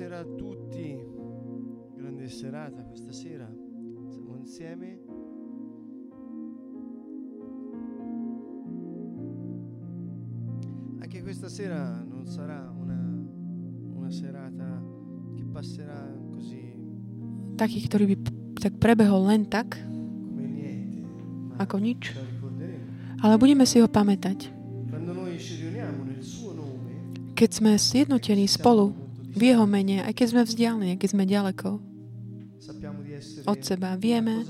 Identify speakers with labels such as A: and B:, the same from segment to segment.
A: Buonasera a tutti, grande serata questa sera, siamo insieme. Anche questa sera non sarà una, una serata che passerà così
B: Taký, ktorý by tak prebehol len tak, ako nič, ale budeme si ho pamätať.
A: Quando noi ci riuniamo nel suo nome,
B: Keď sme zjednotení spolu v jeho mene, aj keď sme vzdialení, aj keď sme ďaleko od seba, vieme,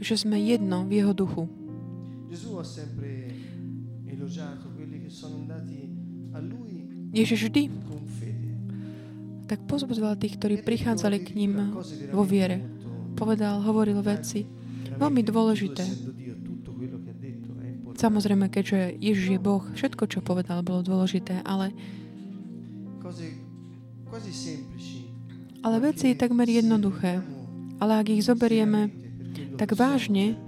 B: že sme jedno v jeho duchu. Ježiš vždy tak pozbudzoval tých, ktorí prichádzali k ním vo viere. Povedal, hovoril veci veľmi dôležité. Samozrejme, keďže Ježiš je Boh, všetko, čo povedal, bolo dôležité, ale. Ale veci je takmer jednoduché. Ale ak ich zoberieme tak vážne,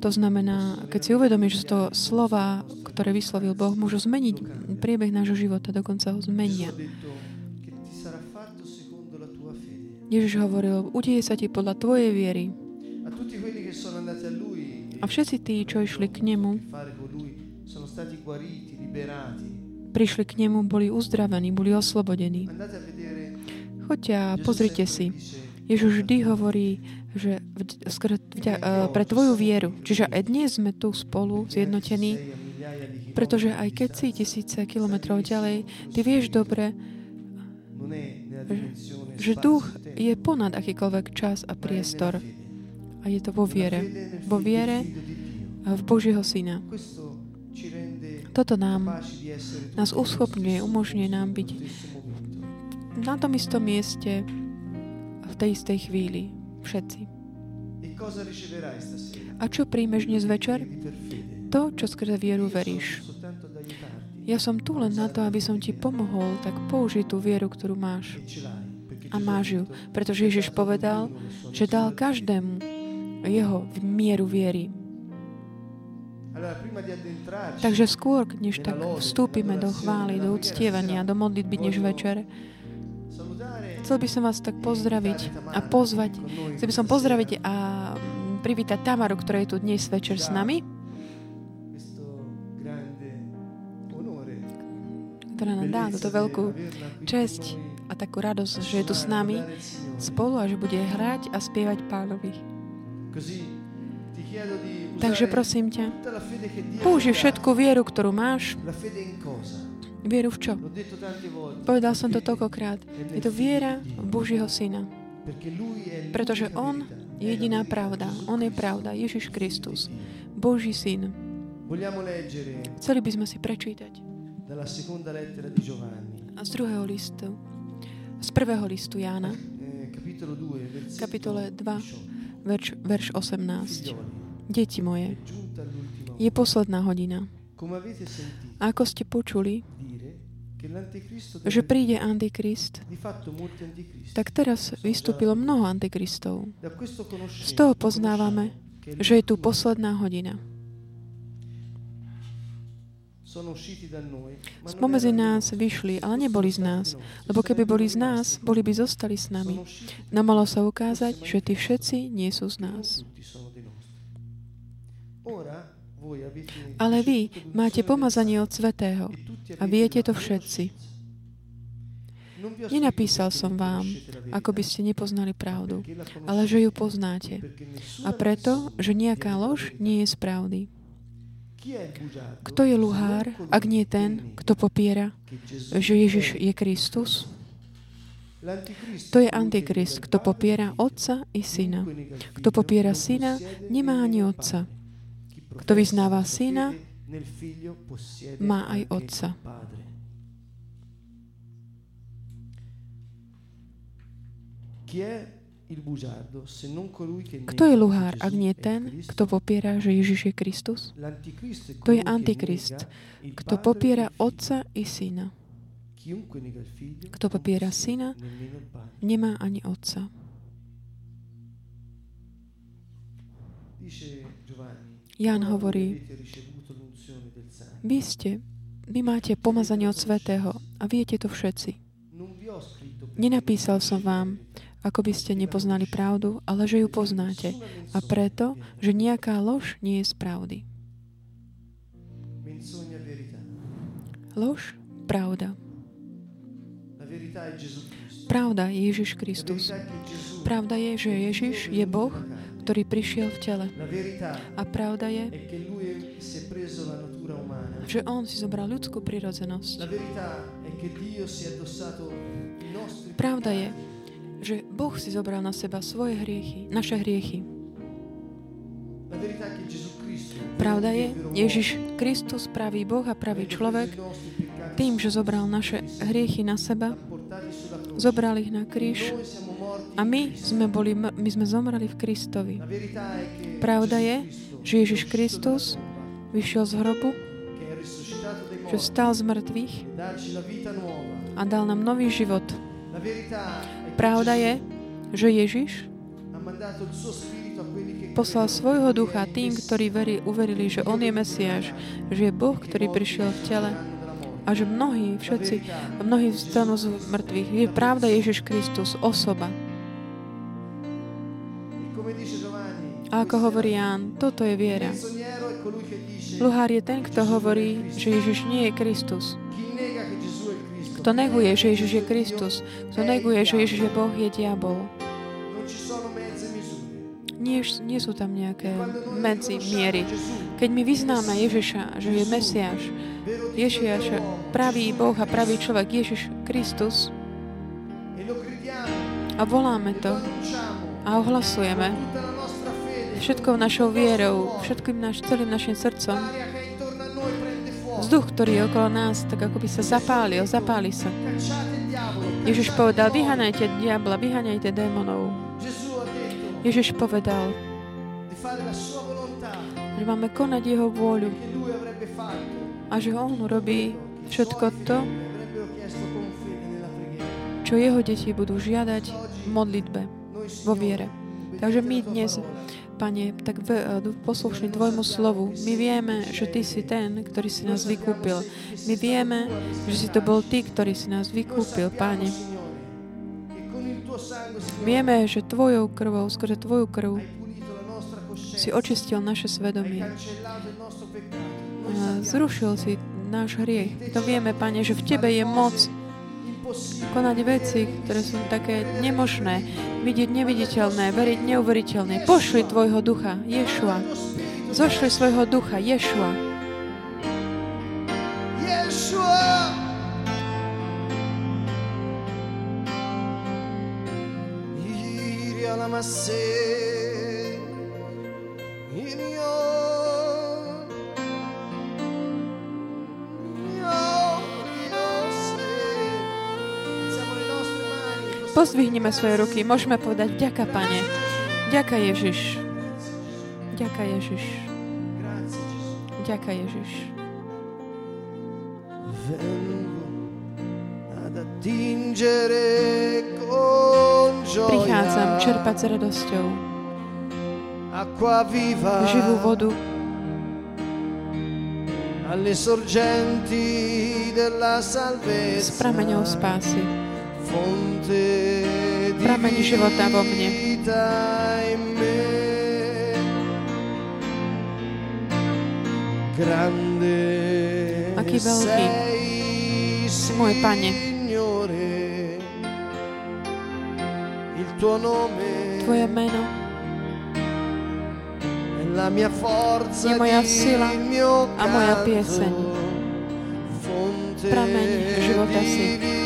B: to znamená, keď si uvedomíš, že to slova, ktoré vyslovil Boh, môžu zmeniť priebeh nášho života, dokonca ho zmenia. Ježiš hovoril, udeje sa ti podľa tvojej viery.
A: A
B: všetci tí, čo išli k nemu, prišli k nemu, boli uzdravení, boli oslobodení. Choďte a pozrite si. Ježiš vždy hovorí, že skr- vďa- eh, pre tvoju vieru. Čiže aj dnes sme tu spolu zjednotení, pretože aj keď si tisíce kilometrov ďalej, ty vieš dobre, že duch je ponad akýkoľvek čas a priestor. A je to vo viere. Vo viere v Božieho Syna. Toto nám, nás uschopňuje, umožňuje nám byť na tom istom mieste v tej istej chvíli. Všetci. A čo príjmeš dnes večer? To, čo skrze vieru veríš. Ja som tu len na to, aby som ti pomohol, tak použij tú vieru, ktorú máš. A máš ju, pretože
A: "Ho
B: Ježiš povedal, že dal
A: misura".
B: každému jeho mieru viery. Takže skôr, než tak vstúpime do chvály, do uctievania, do modlitby dneš večer, chcel by som vás tak pozdraviť a pozvať, chcel by som pozdraviť a privítať Tamaru, ktorá je tu dnes večer s nami, ktorá nám dá túto veľkú česť a takú radosť, že je tu s nami spolu a že bude hrať a spievať pánovi. Takže prosím ťa, použij všetku vieru, ktorú máš. Vieru v čo? Povedal som to toľkokrát. Je to viera v Božieho Syna. Pretože On je jediná pravda. On je pravda. Ježiš Kristus. Boží Syn. Chceli by sme si prečítať
A: Giovanni,
B: z druhého listu, z prvého listu Jána,
A: capitolo 2, versetto
B: kapitole 2,
A: 18.
B: verš, verš 18.
A: Figlioli,
B: Deti moje, je posledná hodina. Ako ste počuli, že príde Antikrist, tak teraz vystúpilo mnoho Antikristov. Z toho poznávame, že je tu posledná hodina.
A: Di
B: nás vyšli, ale neboli z nás, lebo keby boli z nás, boli by zostali s nami. No malo sa ukázať, že tí všetci nie sú z nás. Ale vy máte pomazanie od Svetého
A: e
B: a viete to všetci. Nenapísal som vám, ako by ste nepoznali pravdu, ale že ju poznáte. A preto, že nejaká lož nie je z pravdy.
A: Chi è il bugiardo?
B: Kto je luhár, ak nie ten, kto popiera, že Ježiš je Kristus? To je Antikrist, kto popiera Otca i Syna. Kto popiera Syna, nemá ani Otca. Kto vyznáva Syna, má aj Otca.
A: Chi
B: Kto je luhár, ak nie ten, kto popiera, že Ježiš je Kristus? To je Antikrist, Kto popiera
A: e Figlio.
B: Otca i Syna, Kto popiera Syna, nemá ani Otca. Ján
A: "Ora voi
B: hovorí, vy ste, vy máte pomazanie od Svetého a viete to všetci.
A: Nenapísal som vám, ako by ste nepoznali pravdu, ale že ju poznáte. A preto, že nejaká lož nie je z pravdy. Lož, pravda. Pravda je Ježiš Kristus. Pravda je, že Ježiš je Boh, ktorý prišiel v tele. A pravda je, že On si zobral ľudskú prirodzenosť. Pravda je, že Boh si zobral na seba svoje hriechy, naše hriechy. Pravda je, Ježiš Kristus, pravý Boh a pravý človek, tým, že zobral naše hriechy na seba, zobral ich na kríž a my sme, boli, my sme zomreli v Kristovi. Pravda je, že Ježiš Kristus vyšiel z hrobu, že vstal z mŕtvych a dal nám nový život. Pravda je, že Ježiš poslal svojho ducha tým, ktorí veri, uverili, že On je Mesiáš, že je Boh, ktorý prišiel v tele a že mnohí, všetci, mnohí vstanú z mŕtvych. Je pravda Ježiš Kristus, osoba. A ako hovorí Ján, toto je viera. Luhár je ten, kto hovorí, že Ježiš nie je Kristus. Kto neguje, že Ježiš je Kristus, kto neguje, že Ježiš je Boh, je diabol. Nie, nie sú tam nejaké medzi miery. Keď my vyznáme Ježiša, že je Mesiáš, Ježiš, pravý Boh a pravý človek, Ježiš Kristus, a voláme to a ohlasujeme všetkou našou vierou, všetkým naš, celým našim srdcom, vzduch, ktorý je okolo nás, tak ako by sa zapálil, zapáli sa. Ježiš povedal, vyhanajte diabla, vyhanajte démonov. Ježiš povedal, že máme konať Jeho vôľu a že On robí všetko to, čo Jeho deti budú žiadať v modlitbe, vo viere. Takže my dnes Pane, tak e, poslušný Tvojmu slovu. My vieme, že Ty si ten, ktorý si nás vykúpil. My vieme, že si to bol Ty, ktorý si nás vykúpil, Pane. Vieme, že Tvojou krvou, skrze Tvoju krv, si očistil naše svedomie. Zrušil si náš hriech. To vieme, Pane, že v Tebe je moc konať veci, ktoré sú také nemožné, vidieť neviditeľné, veriť neuveriteľné. Pošli Tvojho ducha, Ješua. Zošli svojho ducha, Ješua. Ješua! Pozdvihneme svoje ruky. Môžeme povedať ďaká, Pane. Ďaká Ježiš. Ďaká Ježiš. Ďaká Ježiš. Prichádzam čerpať s radosťou živú vodu s prameňou spásy prameň života vo mne. Aký veľký môj Pane. Tvoje meno je moja sila a moja pieseň. Prameň života si.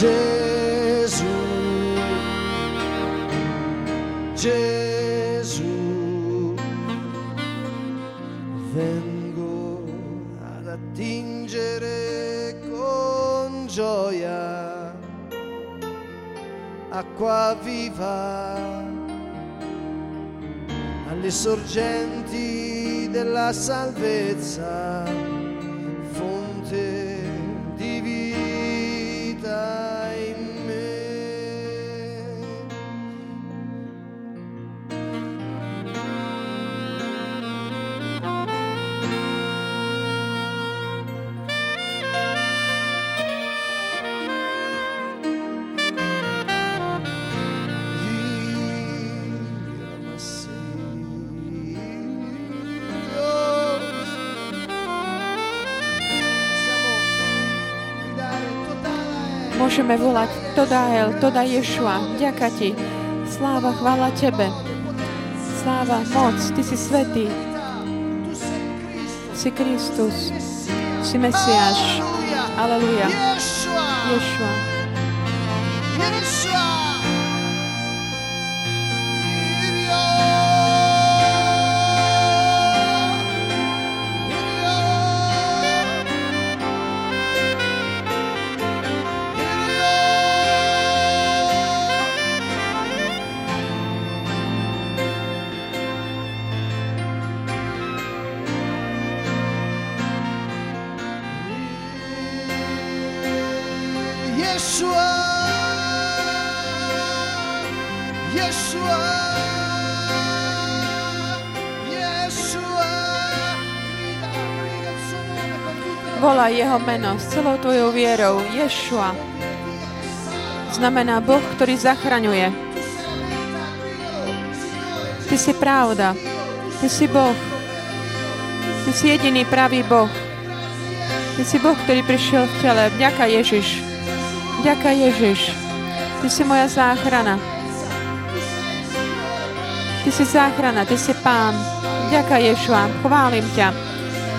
A: Jesus, Jesus, vengo ad attingere gioia, acqua viva alle sorgenti della salvezza,
B: Môžeme volať Todael, Toda Ješua. Ďaká ti. Sláva, chvála tebe. Sláva, moc, ty si svetý. Si Kristus. Si Mesiáš. Aleluja.
A: Yeshua.
B: Ješua. Volaj jeho meno s celou tvojou vierou. Ješua. Znamená Boh, ktorý zachraňuje. Ty si pravda. Ty si Boh. Ty si jediný pravý Boh. Ty si Boh, ktorý prišiel v tele. Vďaka Ježiš. Vďaka Ježiš. Ty si moja záchrana. Ty si záchrana, Ty si Pán. Vďaka Ješua. Chválim ťa.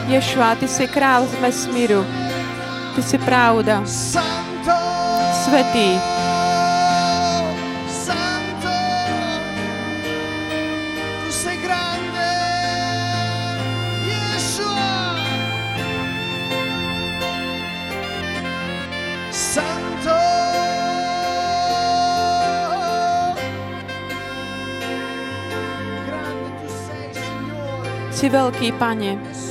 B: Ješua, Ty si král z vesmíru. Ty si pravda.
A: Santo,
B: Svetý.
A: Santo, tu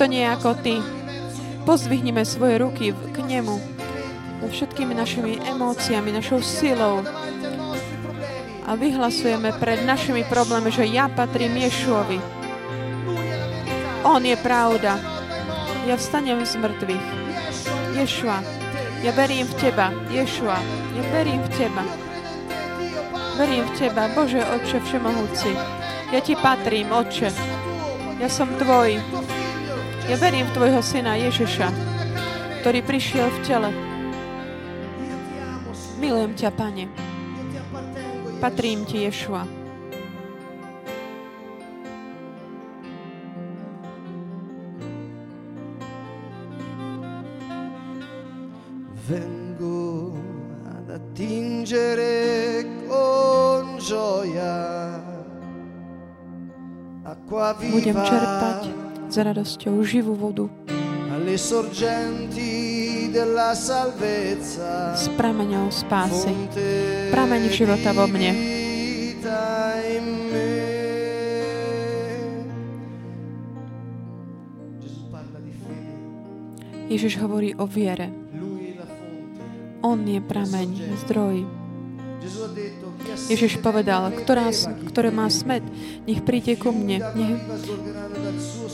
B: Nikto nie je ako Ty. Pozdvihneme svoje ruky k Nemu. So všetkými našimi emóciami, našou silou. A vyhlasujeme pred našimi problémami, že ja patrím Ješuovi. On je pravda. Ja vstanem z mŕtvych. Ješua. Ja verím v Teba. Ješua. Ja verím v Teba. Verím v Teba, Bože Otče Všemohúci. Ja Ti patrím, Otče. Ja som Tvoj. Ja verím v Tvojho Syna Ježiša, ktorý prišiel v tele. Milujem ťa, Pane. Patrím Ti, Ješua.
A: Vengo ad attingere con gioia acqua
B: Budem
A: viva
B: čerpať s radosťou živú vodu s prameňou spásy. Prameň života vo mne. Ježiš hovorí o viere. On je prameň, zdroj. Ježiš povedal, ktorá, ktoré má smet, nech príde ku mne. Nech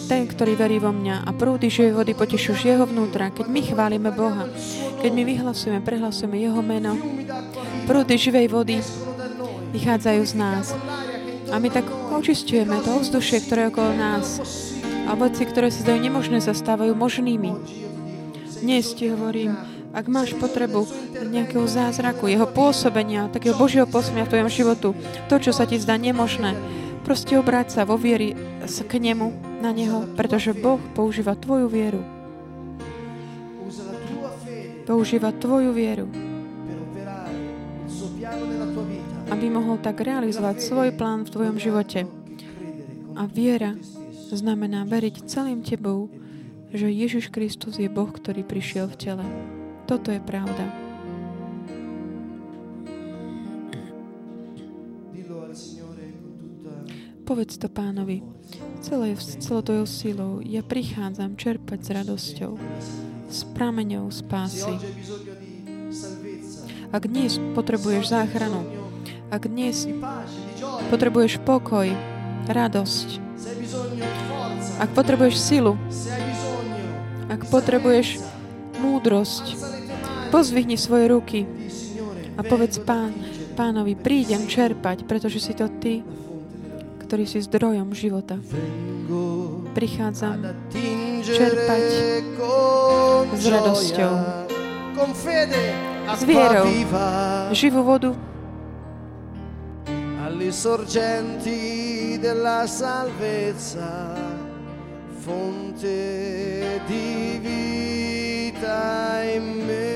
B: ten, ktorý verí vo mňa a prúdy živej vody potešú z jeho vnútra. Keď my chválime Boha, keď my vyhlasujeme, prehlasujeme Jeho meno, prúdy živej vody vychádzajú z nás. A my tak očistujeme to ovzdušie, ktoré je okolo nás. A veci, ktoré sa zdajú nemožné, sa možnými. Dnes ti hovorím, ak máš potrebu nejakého zázraku, jeho pôsobenia, takého Božieho pôsobenia v tvojom životu, to, čo sa ti zdá nemožné, proste obráť sa vo viery k nemu, na neho, pretože Boh používa tvoju vieru. Používa tvoju vieru, aby mohol tak realizovať svoj plán v tvojom živote. A viera znamená veriť celým tebou, že Ježiš Kristus je Boh, ktorý prišiel v tele. Toto je pravda. Povedz to pánovi. Celé, celou tvojou silou ja prichádzam čerpať s radosťou, s prameňou spásy. Ak dnes potrebuješ záchranu, ak dnes potrebuješ pokoj, radosť, ak potrebuješ silu, ak potrebuješ múdrosť, pozvihni svoje ruky a povedz pán, pánovi, prídem čerpať, pretože si to ty, ktorý si zdrojom života. Prichádzam čerpať s radosťou, s vierou, živú vodu,
A: alle sorgenti della salvezza, fonte di vita in me.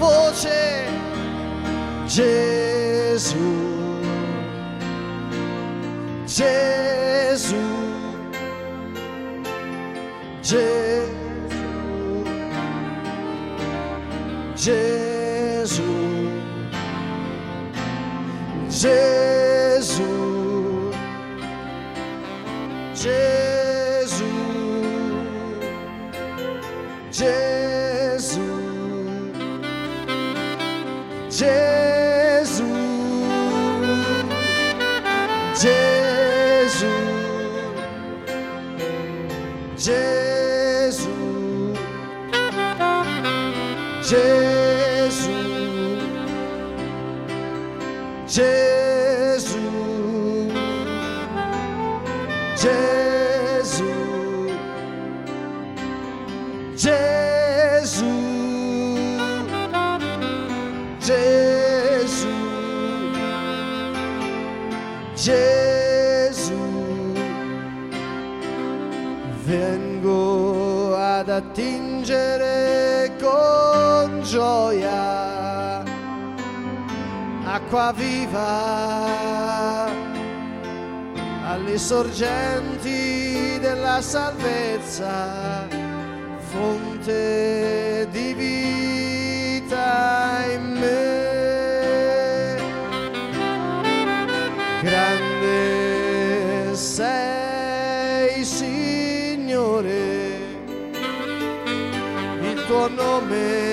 A: você, Jesus, Jesus, Jesus, Jesus. Jesus. Gesù, Gesù, Gesù, Gesù, Gesù, Gesù, vengo ad attingere gioia acqua viva alle sorgenti della salvezza, fonte di vita in me. Grande sei, Signore, il tuo nome,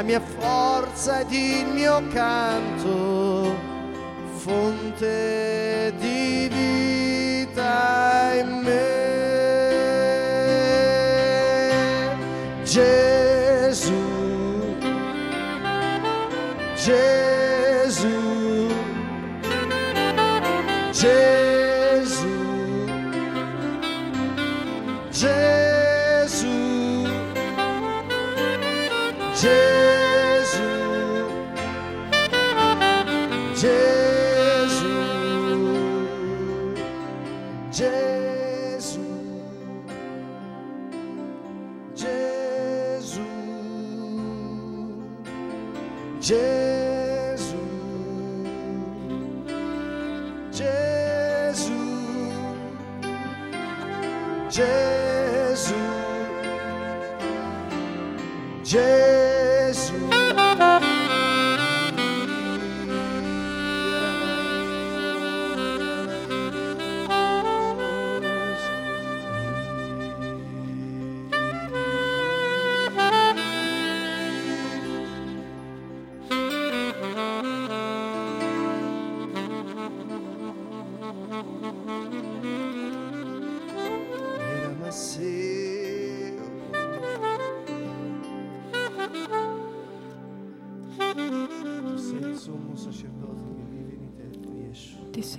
A: la mia forza ed il mio canto, fonte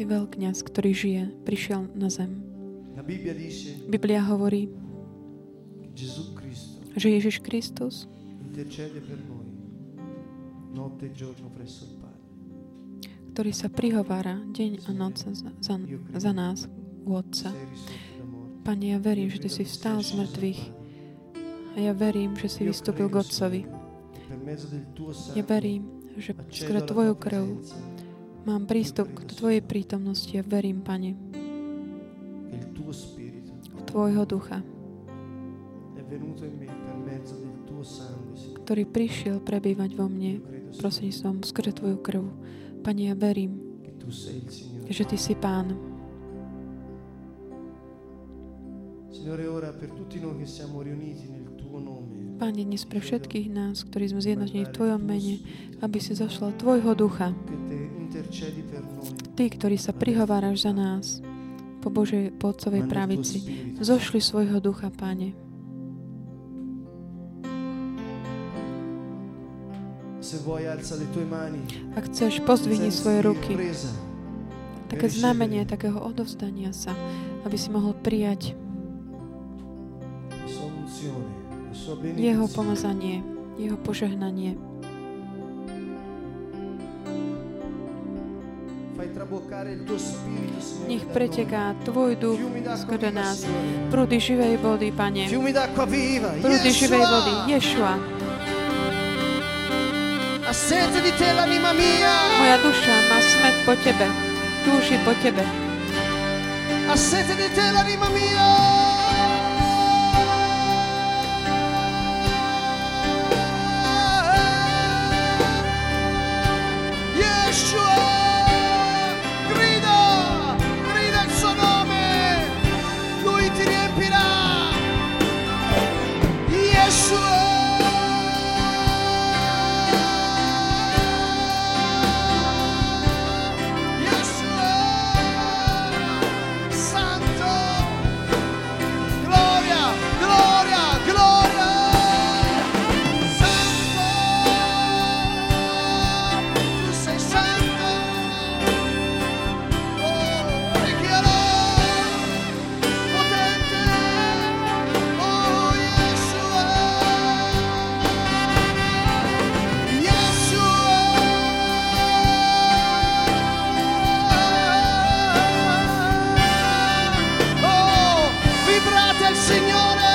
B: Veľký veľkňaz, ktorý žije, prišiel na zem. Biblia hovorí, že Ježiš Kristus ktorý sa prihovára deň a noc za, za nás u Otca. Pane, ja verím, že Ty si vstal z mŕtvych a ja verím, že si vystúpil k Otcovi. Ja verím, že
A: skrze
B: Tvoju krv mám prístup k Tvojej prítomnosti a verím, Pane, v Tvojho ducha, ktorý prišiel prebývať vo mne prostredníctvom skrze Tvoju krv. Pane, ja verím, že Ty si Pán.
A: Signore, ora per tutti noi che siamo riuniti nel
B: Pane, dnes pre všetkých nás, ktorí sme zjednotení v Tvojom mene, aby si zašla Tvojho ducha, Ty, ktorý sa prihováraš za nás, po Božej, po pravici, zošli svojho ducha, Pane. Ak chceš, pozdvihni svoje ruky. Také znamenie takého odovzdania sa, aby si mohol prijať jeho pomazanie, jeho požehnanie. Nech preteká Tvoj duch skrze nás. Prúdy živej vody, Pane. Prúdy živej vody. Ješua. Moja duša má smet po Tebe. Túži po Tebe.
A: Ha sete di te l'anima mia. Señora.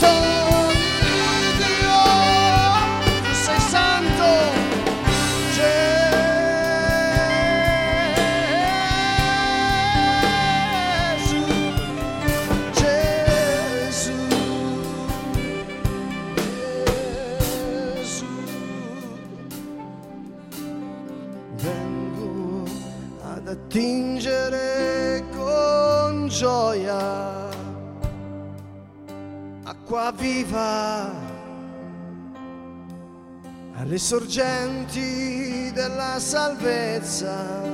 A: victory. Alle sorgenti della salvezza,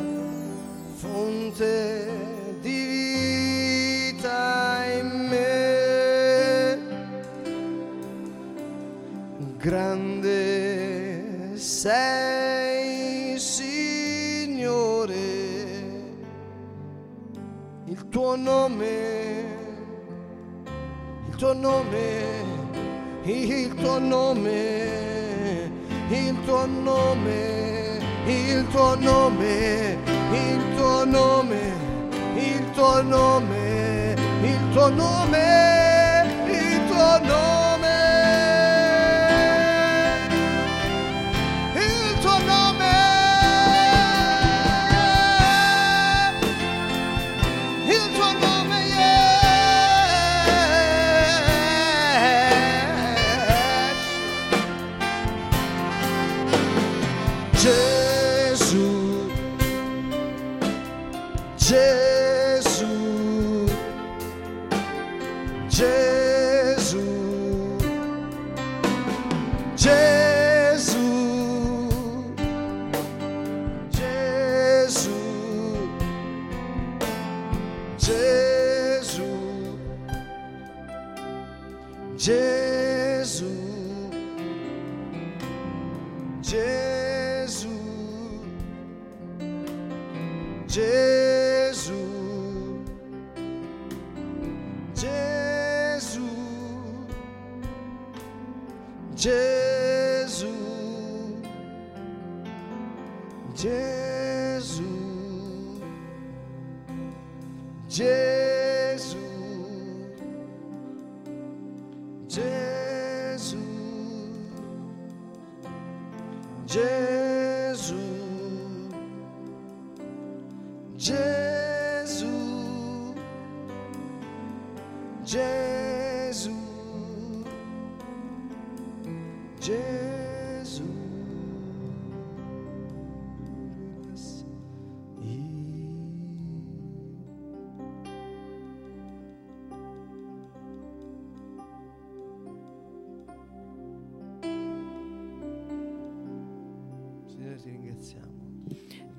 A: fonte di vita in me. Grande sei, Signore, il tuo nome, il tuo nome, il tuo nome, il tuo nome, il tuo nome, il tuo nome, il tuo nome, il tuo nome, il tuo nome. Just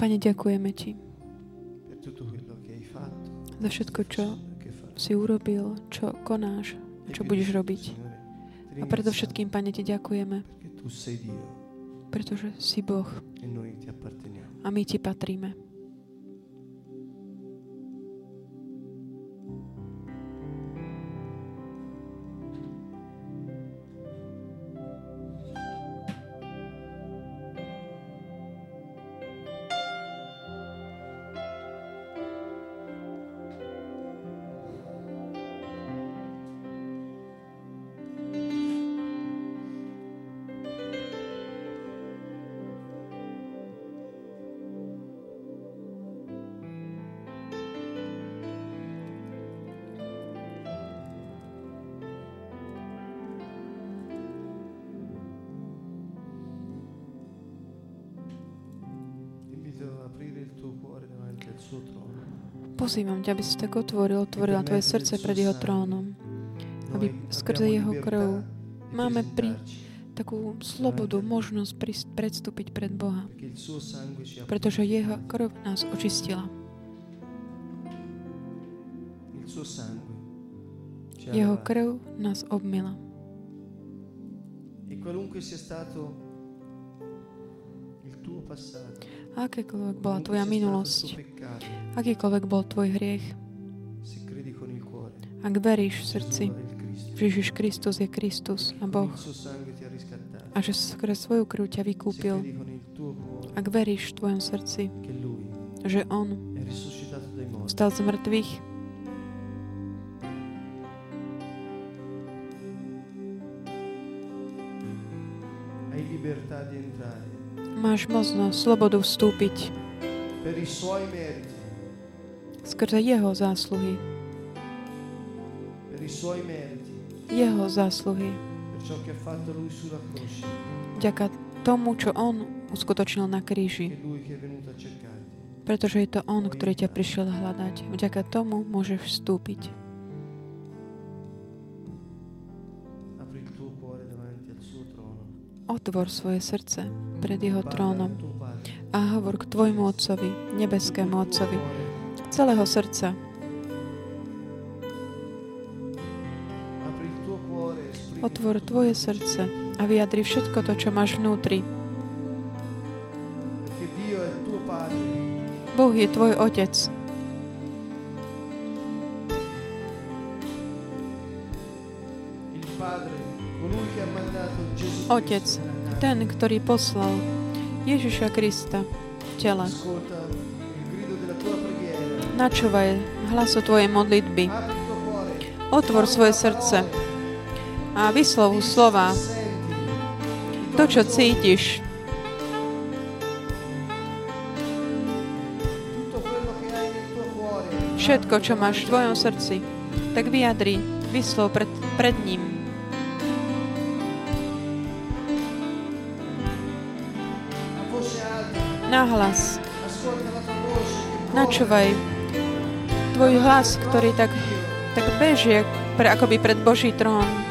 B: Pane, ďakujeme Ti za všetko, čo si urobil, čo konáš, čo budeš robiť. A
A: preto
B: všetkým, Pane, Ti ďakujeme, pretože si Boh a my Ti patríme. Pozývam ťa, aby si tak otvoril, otvorila tvoje srdce pred jeho trónom. Aby skrze jeho krv máme pri takú slobodu, možnosť predstúpiť pred Boha. Pretože jeho krv nás očistila. Jeho krv nás obmila.
A: E qualunque sia stato il tuo passato,
B: akékoľvek bola tvoja minulosť, akýkoľvek bol tvoj hriech, ak veríš v srdci, že Ježiš Kristus je Kristus a Boh a že skrz svoju krv ťa vykúpil, ak veríš v tvojom srdci, že On vstal z mŕtvych,
A: libertad di entrare
B: máš možnosť, slobodu vstúpiť skrze Jeho zásluhy. Jeho zásluhy. Vďaka tomu, čo On uskutočnil na kríži.
A: Pretože je to On, ktorý ťa prišiel hľadať. Vďaka tomu môžeš vstúpiť. Otvor svoje srdce pred Jeho trónom a hovor k Tvojmu Otcovi, nebeskému Otcovi, celého srdca. Otvor Tvoje srdce a vyjadri všetko to, čo máš vnútri. Boh je tvoj Otec. Otec, ten, ktorý poslal Ježiša Krista v tele. Načúvaj hlasu Tvojej modlitby. Otvor svoje srdce a vyslovu slova. To, čo cítiš, všetko, čo máš v tvojom srdci, tak vyjadri, vyslov pred, pred ním. Nahlas. Načúvaj tvoj hlas, ktorý tak, tak bežie pre, akoby pred Boží trón.